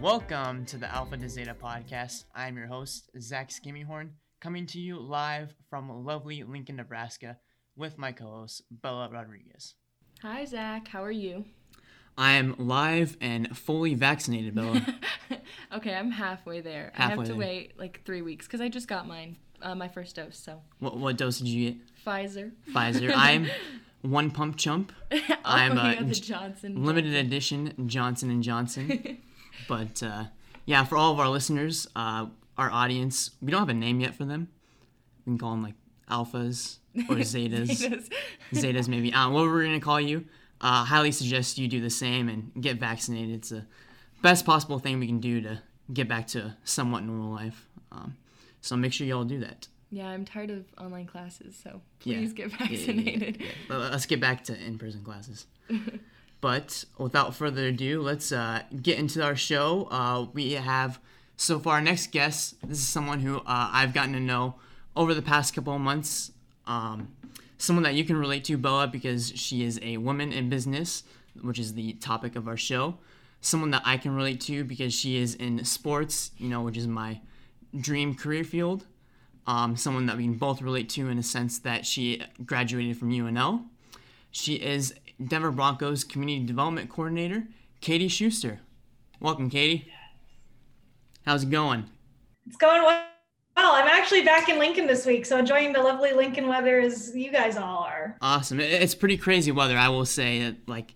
Welcome to the Alpha to Zeta podcast. I'm your host, Zach Skimmyhorn, coming to you live from lovely Lincoln, Nebraska, with my co host, Bella Rodriguez. Hi, Zach. How are you? I am live and fully vaccinated, Bella. okay, I'm halfway there. Halfway I have to there. wait like three weeks because I just got mine, uh, my first dose. So what, what dose did you get? Pfizer. Pfizer. I'm one pump chump. I'm oh, uh, yeah, the Johnson. limited edition Johnson and Johnson. But uh, yeah, for all of our listeners, uh, our audience, we don't have a name yet for them. We can call them like alphas or zetas. Zetas. Zetas maybe. Uh, what we're gonna call you. Uh, highly suggest you do the same and get vaccinated. It's the best possible thing we can do to get back to somewhat normal life. Um, so make sure y'all do that. yeah, I'm tired of online classes, so Yeah. please get Yeah, yeah, yeah, vaccinated. yeah. But Let's get back to in-person classes. but without further ado, let's uh, get into our show. Uh, we have so far our next guest. This is someone who uh, I've gotten to know over the past couple of months. Um, someone that you can relate to, Bella, because she is a woman in business, which is the topic of our show. Someone that I can relate to because she is in sports, you know, which is my dream career field. Um, someone that we can both relate to in a sense that she graduated from UNL. She is Denver Broncos Community Development Coordinator, Katie Schuster. Welcome, Katie. How's it going? It's going well. I'm actually back in Lincoln this week, so enjoying the lovely Lincoln weather as you guys all are. Awesome. It's pretty crazy weather, I will say. It, Like,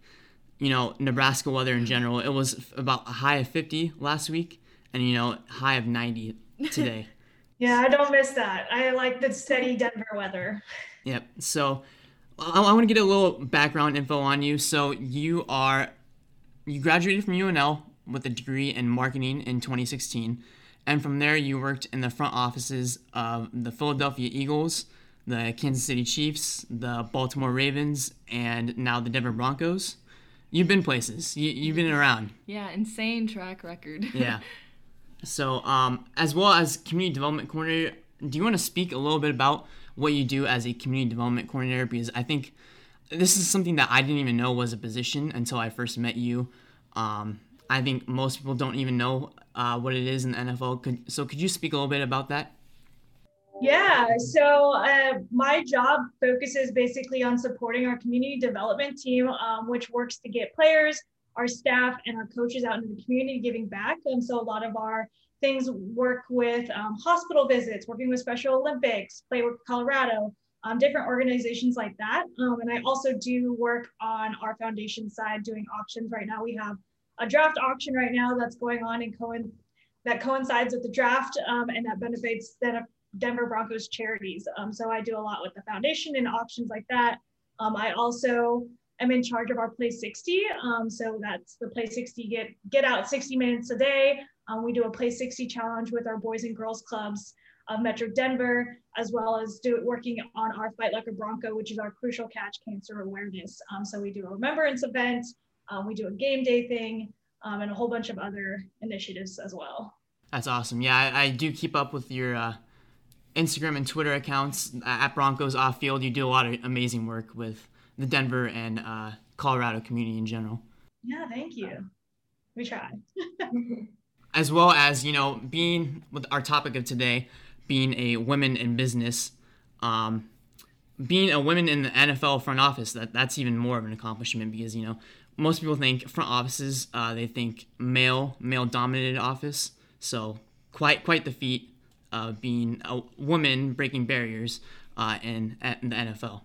you know, Nebraska weather in general. It was about a high of 50 last week, and you know, high of 90 today. Yeah, I don't miss that. I like the steady Denver weather. Yep. So I, I want to get a little background info on you. So you are you graduated from UNL with a degree in marketing in 2016, and from there you worked in the front offices of the Philadelphia Eagles, the Kansas City Chiefs, the Baltimore Ravens, and now the Denver Broncos. You've been places. You, you've been around. Yeah, insane track record. Yeah. So, um, as well as community development coordinator, do you want to speak a little bit about what you do as a community development coordinator? Because I think this is something that I didn't even know was a position until I first met you. Um, I think most people don't even know uh, what it is in the NFL. Could, so, could you speak a little bit about that? Yeah, so uh, my job focuses basically on supporting our community development team, um, which works to get players, our staff, and our coaches out into the community giving back. And so a lot of our things work with um, hospital visits, working with Special Olympics, Play with Colorado, um, different organizations like that. Um, and I also do work on our foundation side doing auctions right now. We have a draft auction right now that's going on in Cohen that coincides with the draft um, and that benefits Den- Denver Broncos charities. Um, so I do a lot with the foundation and auctions like that. Um, I also am in charge of our Play 60. Um, so that's the Play 60 get get out 60 minutes a day. Um, we do a Play 60 challenge with our boys and girls clubs of Metro Denver, as well as do working on our Fight Like a Bronco, which is our crucial catch cancer awareness. Um, so we do a remembrance event, um, we do a game day thing, um, and a whole bunch of other initiatives as well. That's awesome. Yeah, I, I do keep up with your uh, Instagram and Twitter accounts at Broncos Off Field. You do a lot of amazing work with the Denver and uh, Colorado community in general. Yeah, thank you. We try. as well as you know being with our topic of today being a women in business um, being a woman in the nfl front office that that's even more of an accomplishment because you know most people think front offices uh, they think male male dominated office so quite quite the feat of being a woman breaking barriers uh, in, in the nfl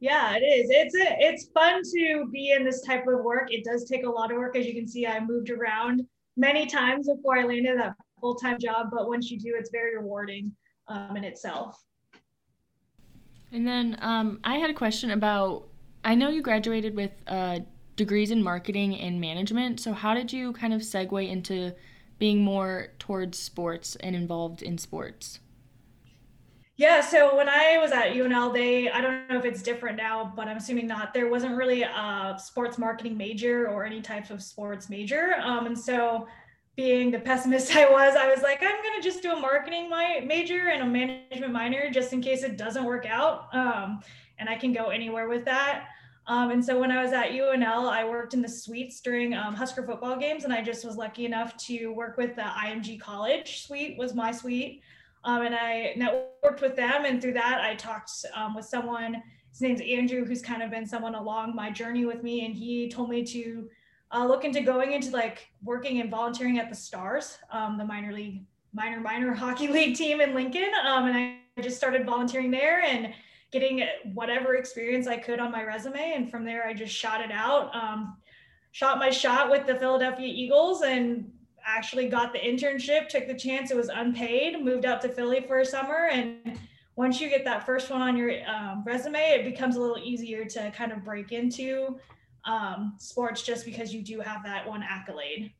Yeah, it is. It's a, it's fun to be in this type of work. It does take a lot of work. As you can see, I moved around many times before I landed that full-time job, but once you do, it's very rewarding um, in itself. And then um, I had a question about I know you graduated with uh, degrees in marketing and management. So, how did you kind of segue into being more towards sports and involved in sports? Yeah, so when I was at UNL, they, I don't know if it's different now, but I'm assuming not, there wasn't really a sports marketing major or any type of sports major. Um, and so being the pessimist I was, I was like, I'm going to just do a marketing my major and a management minor just in case it doesn't work out. Um, and I can go anywhere with that. Um, and so when I was at UNL, I worked in the suites during um, Husker football games, and I just was lucky enough to work with the IMG College suite was my suite, um, and I networked with them. And through that, I talked um, with someone. His name's Andrew, who's kind of been someone along my journey with me, and he told me to uh, look into going into like working and volunteering at the Stars, um, the minor league, minor minor hockey league team in Lincoln, um, and I just started volunteering there and getting whatever experience I could on my resume. And from there, I just shot it out. Um, shot my shot with the Philadelphia Eagles and actually got the internship, took the chance. It was unpaid, moved out to Philly for a summer. And once you get that first one on your um, resume, it becomes a little easier to kind of break into um, sports just because you do have that one accolade.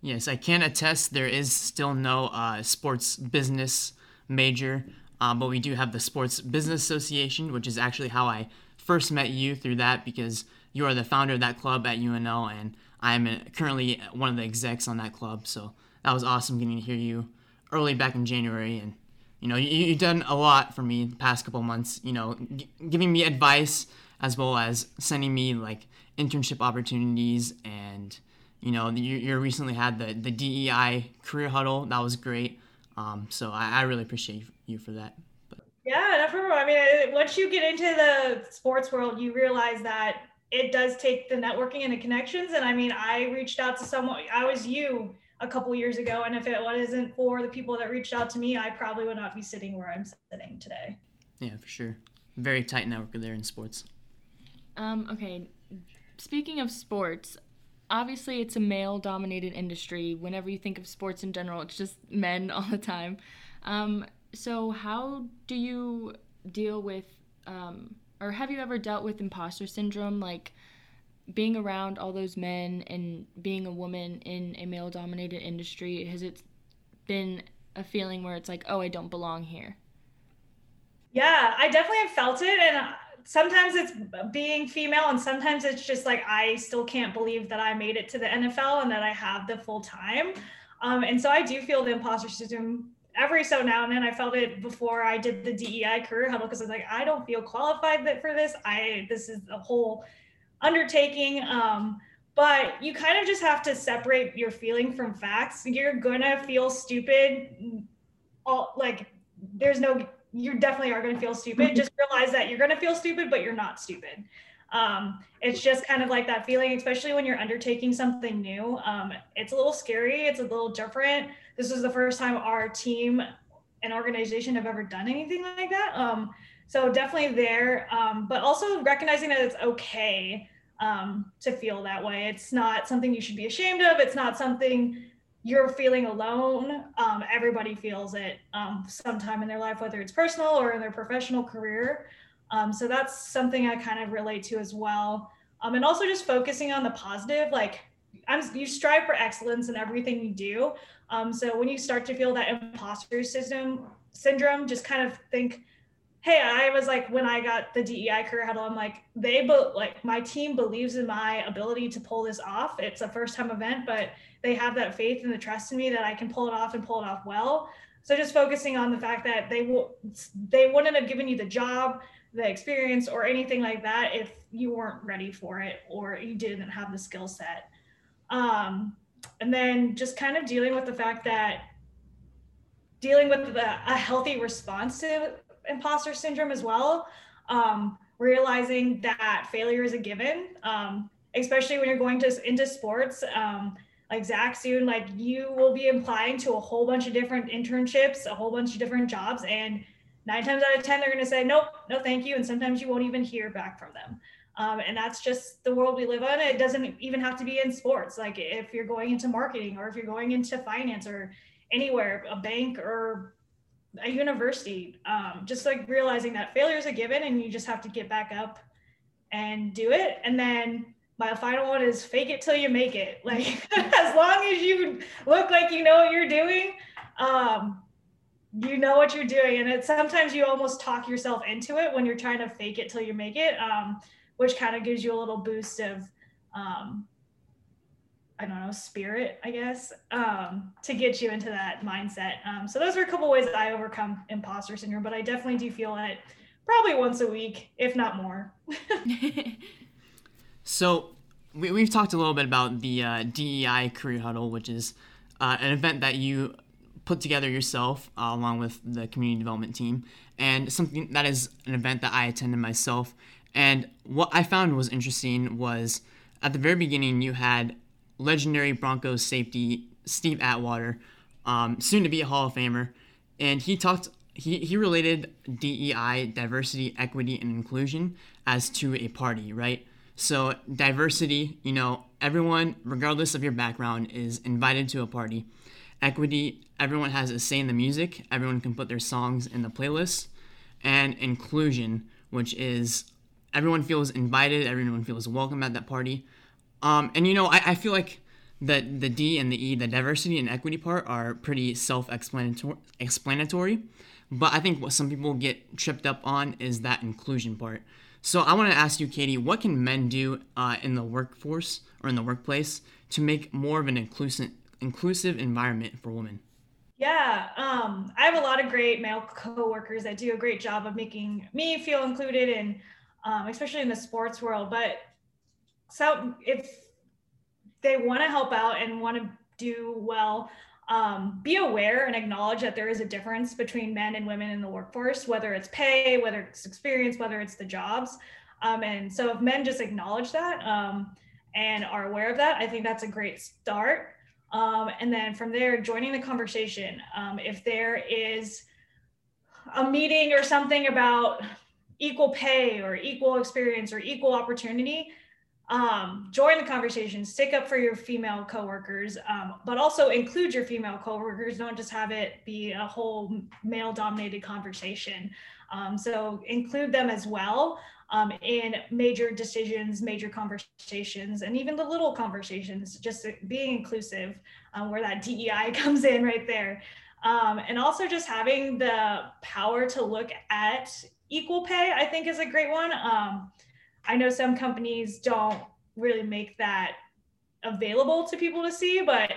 Yes, I can attest there is still no uh, sports business major um, but we do have the Sports Business Association, which is actually how I first met you through that because you are the founder of that club at UNL, and I'm currently one of the execs on that club. So that was awesome getting to hear you early back in January. And, you know, you, have done a lot for me the past couple months, you know, g- giving me advice as well as sending me like internship opportunities. And, you know, you, you recently had the, the DEI career huddle. That was great. Um, so I, I, really appreciate you for that. But. Yeah, no problem. I mean, once you get into the sports world, you realize that it does take the networking and the connections. And I mean, I reached out to someone. I was you a couple years ago, and if it wasn't for the people that reached out to me, I probably would not be sitting where I'm sitting today. Yeah, for sure. Very tight network there in sports. Um, okay. Speaking of sports, obviously it's a male dominated industry. Whenever you think of sports in general, it's just men all the time. Um, so, how do you deal with, um, or have you ever dealt with imposter syndrome? Like being around all those men and being a woman in a male dominated industry, has it been a feeling where it's like, oh, I don't belong here? Yeah, I definitely have felt it. And sometimes it's being female and sometimes it's just like i still can't believe that i made it to the nfl and that i have the full time um, and so i do feel the imposter syndrome every so now and then i felt it before i did the dei career huddle because i was like i don't feel qualified for this i this is a whole undertaking um, but you kind of just have to separate your feeling from facts you're gonna feel stupid all like there's no you definitely are going to feel stupid. Mm-hmm. Just realize that you're going to feel stupid, but you're not stupid. Um, it's just kind of like that feeling, especially when you're undertaking something new. Um, it's a little scary. It's a little different. This is the first time our team and organization have ever done anything like that. Um, so definitely there, um, but also recognizing that it's okay um, to feel that way. It's not something you should be ashamed of. It's not something you're feeling alone. Um, everybody feels it um, sometime in their life, whether it's personal or in their professional career. Um, so that's something I kind of relate to as well. Um, and also just focusing on the positive, like I'm, you strive for excellence in everything you do. Um, so when you start to feel that imposter system syndrome, just kind of think, hey, I was like when I got the DEI career huddle, I'm like they, but like my team believes in my ability to pull this off. It's a first time event, but they have that faith and the trust in me that I can pull it off and pull it off well. So just focusing on the fact that they will they wouldn't have given you the job, the experience, or anything like that if you weren't ready for it or you didn't have the skill set. Um, and then just kind of dealing with the fact that dealing with the, a healthy response to imposter syndrome as well. Um, realizing that failure is a given, um, especially when you're going to into sports. Um, like Zach soon, like you will be applying to a whole bunch of different internships, a whole bunch of different jobs, and nine times out of ten they're going to say nope, no, thank you, and sometimes you won't even hear back from them. Um, and that's just the world we live in. It doesn't even have to be in sports. Like if you're going into marketing or if you're going into finance or anywhere, a bank or a university, um, just like realizing that failure is a given and you just have to get back up and do it. And then my final one is fake it till you make it. Like as long as you look like you know what you're doing, um, you know what you're doing. And it sometimes you almost talk yourself into it when you're trying to fake it till you make it, um, which kind of gives you a little boost of um, I don't know, spirit, I guess, um, to get you into that mindset. Um, so those are a couple ways that I overcome imposter syndrome, but I definitely do feel that probably once a week, if not more. so we, we've talked a little bit about the uh, DEI Career Huddle, which is uh, an event that you put together yourself uh, along with the community development team, and something that is an event that I attended myself. And what I found was interesting was at the very beginning you had legendary Broncos safety Steve Atwater, um, soon to be a Hall of Famer, and he talked. He, he related DEI, diversity, equity, and inclusion, as to a party, right? So, diversity, you know, everyone, regardless of your background, is invited to a party. Equity, everyone has a say in the music, everyone can put their songs in the playlist. And inclusion, which is everyone feels invited, everyone feels welcome at that party. Um, and, you know, I, I feel like the, the D and the E, the diversity and equity part, are pretty self explanatory. But I think what some people get tripped up on is that inclusion part. So I want to ask you, Katie, what can men do uh, in the workforce or in the workplace to make more of an inclusive inclusive environment for women? Yeah, um, I have a lot of great male coworkers that do a great job of making me feel included, and um, especially in the sports world. But so if they want to help out and want to do well, um, be aware and acknowledge that there is a difference between men and women in the workforce, whether it's pay, whether it's experience, whether it's the jobs. Um, and so if men just acknowledge that um, and are aware of that, I think that's a great start. Um, and then from there, joining the conversation. Um, if there is a meeting or something about equal pay or equal experience or equal opportunity, um, join the conversation, stick up for your female coworkers, um, but also include your female coworkers. Don't just have it be a whole male dominated conversation. Um, so include them as well um, in major decisions, major conversations, and even the little conversations, just being inclusive um, where that DEI comes in right there. Um, and also just having the power to look at equal pay, I think is a great one I know some companies don't really make that available to people to see, but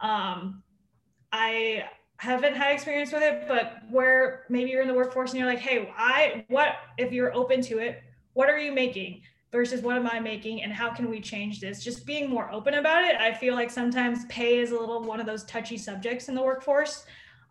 um, I haven't had experience with it. But where maybe you're in the workforce and you're like, hey, I what if you're open to it? What are you making versus what am I making, and how can we change this? Just being more open about it. I feel like sometimes pay is a little one of those touchy subjects in the workforce.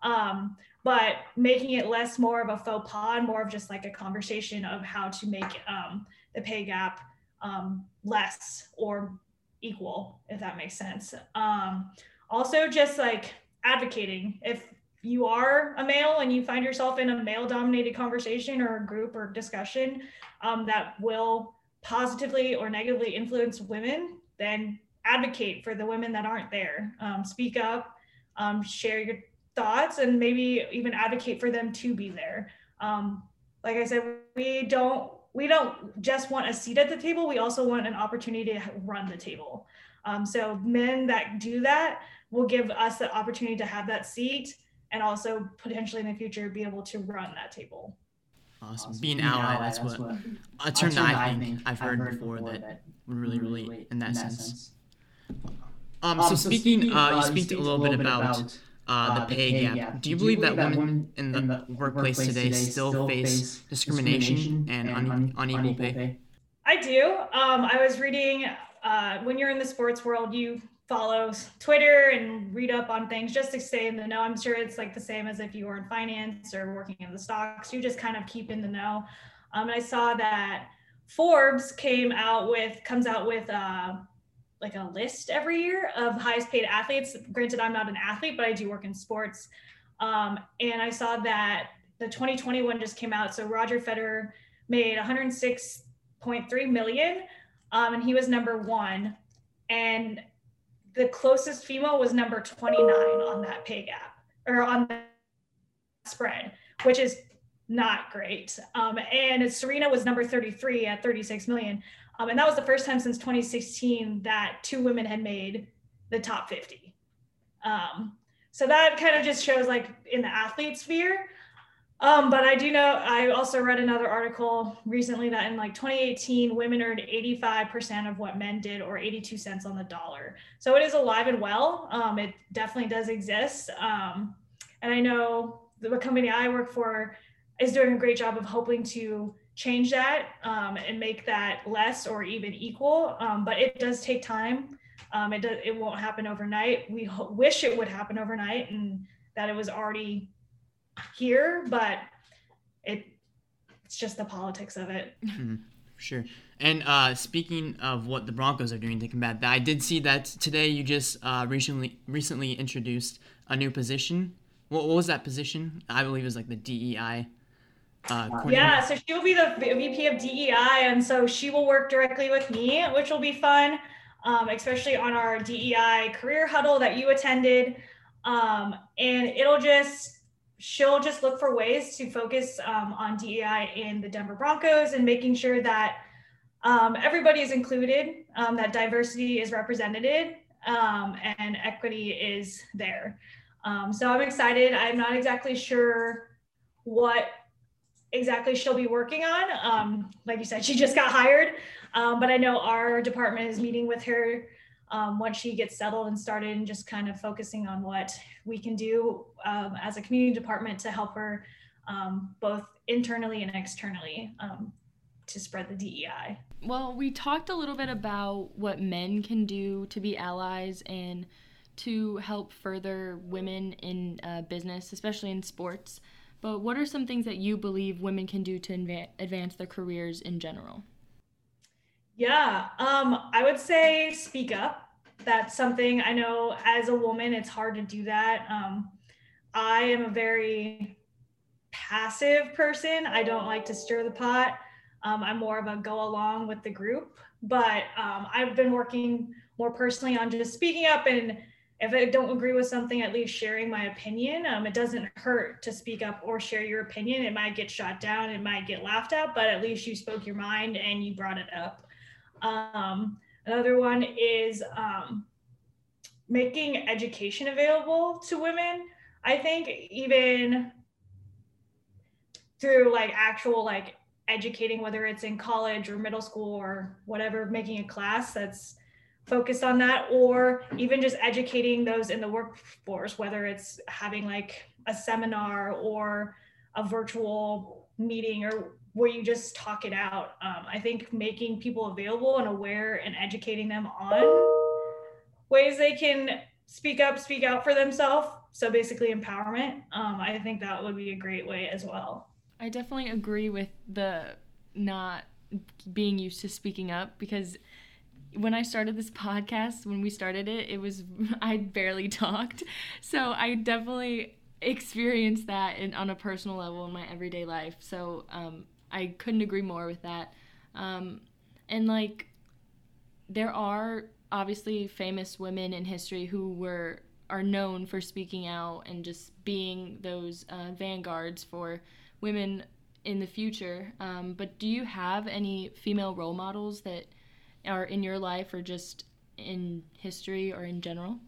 Um, but making it less more of a faux pas and more of just like a conversation of how to make um, the pay gap um, less or equal, if that makes sense. Um, also, just like advocating. If you are a male and you find yourself in a male dominated conversation or a group or discussion um, that will positively or negatively influence women, then advocate for the women that aren't there. Um, speak up, um, share your thoughts, and maybe even advocate for them to be there. Um, like I said, we don't we don't just want a seat at the table, we also want an opportunity to run the table. Um, so men that do that will give us the opportunity to have that seat and also potentially in the future be able to run that table. Awesome. awesome. an ally, that's, that's what, what a term that I think I've heard, heard before, before that really, really in that, in that sense. sense. Um, so, um, so speaking, speaking uh, you uh, speak a little bit about, about uh, uh, the pay gap. gap. Do you, Do you believe, believe that, women in the, in the workplace, workplace today, still face discrimination, discrimination and, and un- unequal, unequal pay? pay? I do. Um, I was reading uh, when you're in the sports world, you follow Twitter and read up on things just to stay in the know. I'm sure it's like the same as if you were in finance or working in the stocks. You just kind of keep in the know. Um, and I saw that Forbes came out with comes out with uh, like a list every year of highest paid athletes. Granted, I'm not an athlete, but I do work in sports. Um, and I saw that the 2021 just came out. So Roger Federer made 106.3 million, um, and he was number one. And the closest female was number 29 on that pay gap or on that spread, which is not great. Um, and Serena was number 33 at 36 million. Um, and that was the first time since 2016 that two women had made the top 50. Um, so that kind of just shows like in the athlete sphere. Um, but I do know, I also read another article recently that in like 2018, women earned 85% of what men did or 82 cents on the dollar. So it is alive and well. Um, it definitely does exist. Um, and I know the company I work for is doing a great job of hoping to change that um, and make that less or even equal. Um, but it does take time. Um, it does, it won't happen overnight. We ho- wish it would happen overnight and that it was already here, but it it's just the politics of it. Mm-hmm. Sure. And uh, speaking of what the Broncos are doing to combat that, I did see that today you just uh, recently recently introduced a new position. What, what was that position? I believe it was like the DEI. Uh, yeah, so she will be the VP of DEI, and so she will work directly with me, which will be fun, um, especially on our DEI career huddle that you attended. Um, and it'll just she'll just look for ways to focus um, on DEI in the Denver Broncos and making sure that um, everybody is included, um, that diversity is represented, um, and equity is there. Um, so I'm excited. I'm not exactly sure what exactly she'll be working on. Um, like you said, she just got hired, but I know our department is meeting with her um, once she gets settled and started and just kind of focusing on what we can do um, as a community department to help her um, both internally and externally um, to spread the DEI. Well, we talked a little bit about what men can do to be allies and to help further women in uh, business, especially in sports. But what are some things that you believe women can do to advance their careers in general? Yeah, um, I would say speak up. That's something I know as a woman, it's hard to do that. Um, I am a very passive person. I don't like to stir the pot. Um, I'm more of a go along with the group, but um, I've been working more personally on just speaking up and if I don't agree with something, at least sharing my opinion. Um, it doesn't hurt to speak up or share your opinion. It might get shot down, it might get laughed at, but at least you spoke your mind and you brought it up. Um, another one is um, making education available to women. I think even through like actual like educating, whether it's in college or middle school or whatever, making a class that's focused on that, or even just educating those in the workforce, whether it's having like a seminar or a virtual meeting or where you just talk it out. Um, I think making people available and aware and educating them on ways they can speak up, speak out for themselves. So basically, empowerment. Um, I think that would be a great way as well. I definitely agree with the not being used to speaking up because when I started this podcast, when we started it, it was I barely talked. So I definitely experienced that in, on a personal level in my everyday life. So um, I couldn't agree more with that. Um, and like, there are obviously famous women in history who were are known for speaking out and just being those uh, vanguards for women in the future. Um, but do you have any female role models that are in your life or just in history or in general?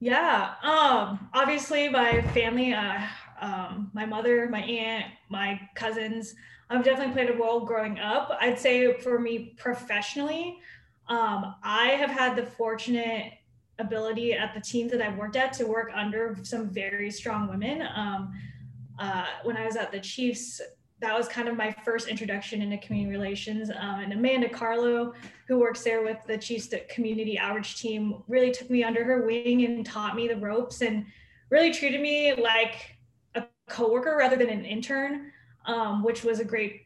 Yeah, um, obviously my family, uh, um, my mother, my aunt, my cousins, I've definitely played a role growing up. I'd say for me professionally, um, I have had the fortunate ability at the teams that I've worked at to work under some very strong women. Um, uh, when I was at the Chiefs, that was kind of my first introduction into community relations. Um, and Amanda Carlo, who works there with the Chiefs community outreach team, really took me under her wing and taught me the ropes and really treated me like a coworker rather than an intern um, which was a great,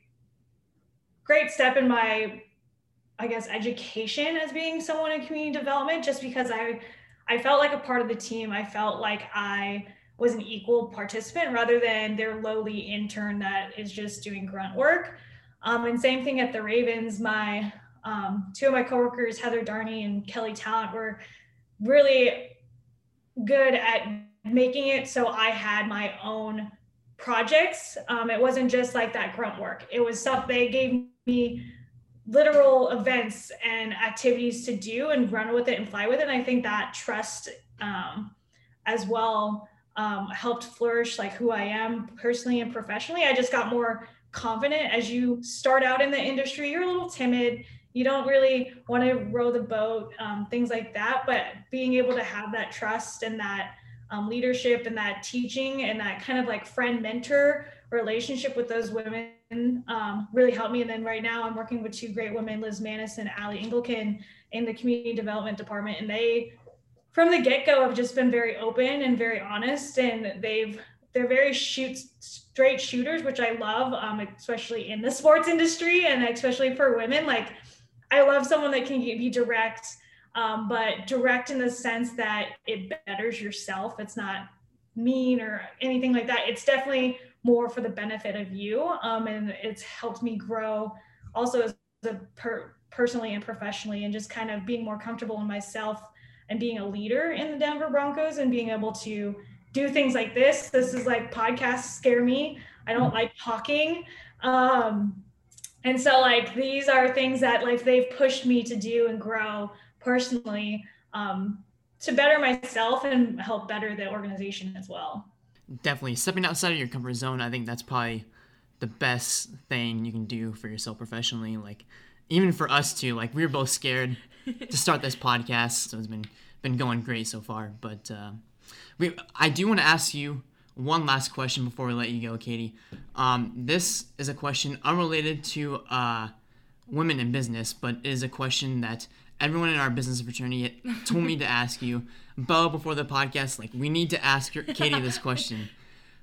great step in my, I guess, education as being someone in community development. Just because I, I felt like a part of the team. I felt like I was an equal participant rather than their lowly intern that is just doing grunt work. Um, and same thing at the Ravens. My um, two of my coworkers, Heather Darney and Kelly Talent, were really good at making it so I had my own projects. Um, it wasn't just like that grunt work. It was stuff they gave me literal events and activities to do and run with it and fly with it. And I think that trust um, as well um, helped flourish like who I am personally and professionally. I just got more confident as you start out in the industry. You're a little timid. You don't really want to row the boat, um, things like that. But being able to have that trust and that um, leadership and that teaching and that kind of like friend mentor relationship with those women um, really helped me. And then right now I'm working with two great women, Liz Manis and Allie Engelkin in the community development department. And they, from the get-go, have just been very open and very honest. And they've, they're very shoot straight shooters, which I love, um, especially in the sports industry and especially for women. Like I love someone that can be direct, um, but direct in the sense that it betters yourself. It's not mean or anything like that. It's definitely more for the benefit of you. Um, and it's helped me grow also as a per- personally and professionally and just kind of being more comfortable in myself and being a leader in the Denver Broncos and being able to do things like this. This is like podcasts scare me. I don't like talking. Um, and so like these are things that like they've pushed me to do and grow personally um, to better myself and help better the organization as well. Definitely stepping outside of your comfort zone. I think that's probably the best thing you can do for yourself professionally. Like even for us too. Like we were both scared to start this podcast, so it's been been going great so far. But uh, we, I do want to ask you one last question before we let you go, Katie. Um, this is a question unrelated to uh, women in business, but it is a question that everyone in our business fraternity told me to ask you. Bo, before the podcast, like we need to ask Katie this question.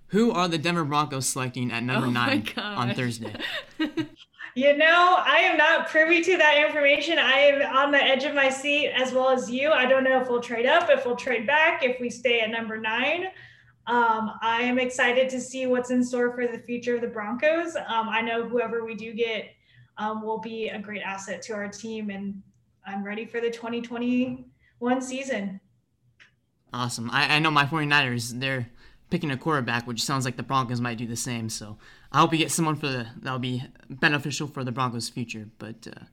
Who are the Denver Broncos selecting at number oh nine on Thursday? You know, I am not privy to that information. I am on the edge of my seat as well as you. I don't know if we'll trade up, if we'll trade back, if we stay at number nine. Um, I am excited to see what's in store for the future of the Broncos. Um, I know whoever we do get um, will be a great asset to our team, and I'm ready for the 2021 season. Awesome. I, I know my 49ers, they're picking a quarterback, which sounds like the Broncos might do the same. So I hope you get someone for the that'll be beneficial for the Broncos' future. But uh,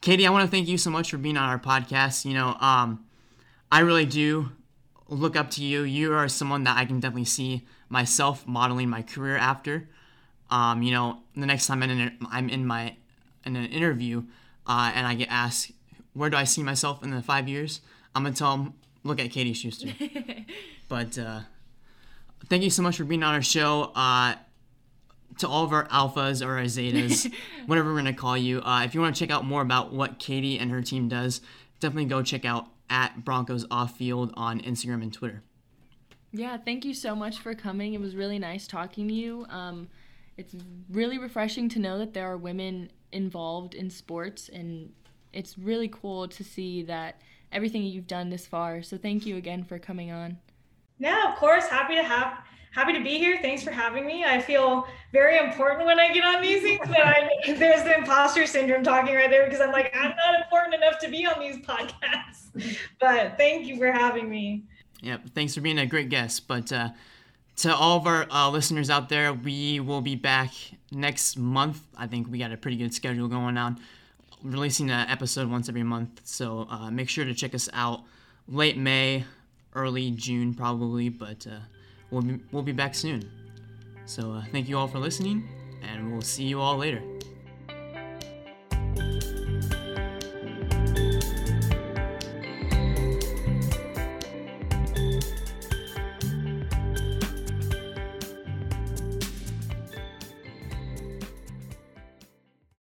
Katie, I want to thank you so much for being on our podcast. You know, um, I really do look up to you. You are someone that I can definitely see myself modeling my career after. Um, you know, the next time I'm in, I'm in my in an interview uh, and I get asked, where do I see myself in the five years? I'm gonna tell them, look at Katie Schuster. but uh, thank you so much for being on our show. Uh, to all of our alphas or our zetas, whatever we're gonna call you. Uh, if you want to check out more about what Katie and her team does, definitely go check out at Broncos Off Field on Instagram and Twitter. Yeah, thank you so much for coming. It was really nice talking to you. Um, it's really refreshing to know that there are women involved in sports, and it's really cool to see that everything you've done this far. So thank you again for coming on. Yeah, of course. Happy to have happy to be here. Thanks for having me. I feel very important when I get on these things. But I, there's the imposter syndrome talking right there because I'm like, I'm not important enough to be on these podcasts. But thank you for having me. Yep. Thanks for being a great guest. But uh, to all of our uh, listeners out there, we will be back next month. I think we got a pretty good schedule going on, releasing an episode once every month. So uh, make sure to check us out late May, early June, probably. But uh, we'll be, we'll be back soon. So uh, thank you all for listening, and we'll see you all later.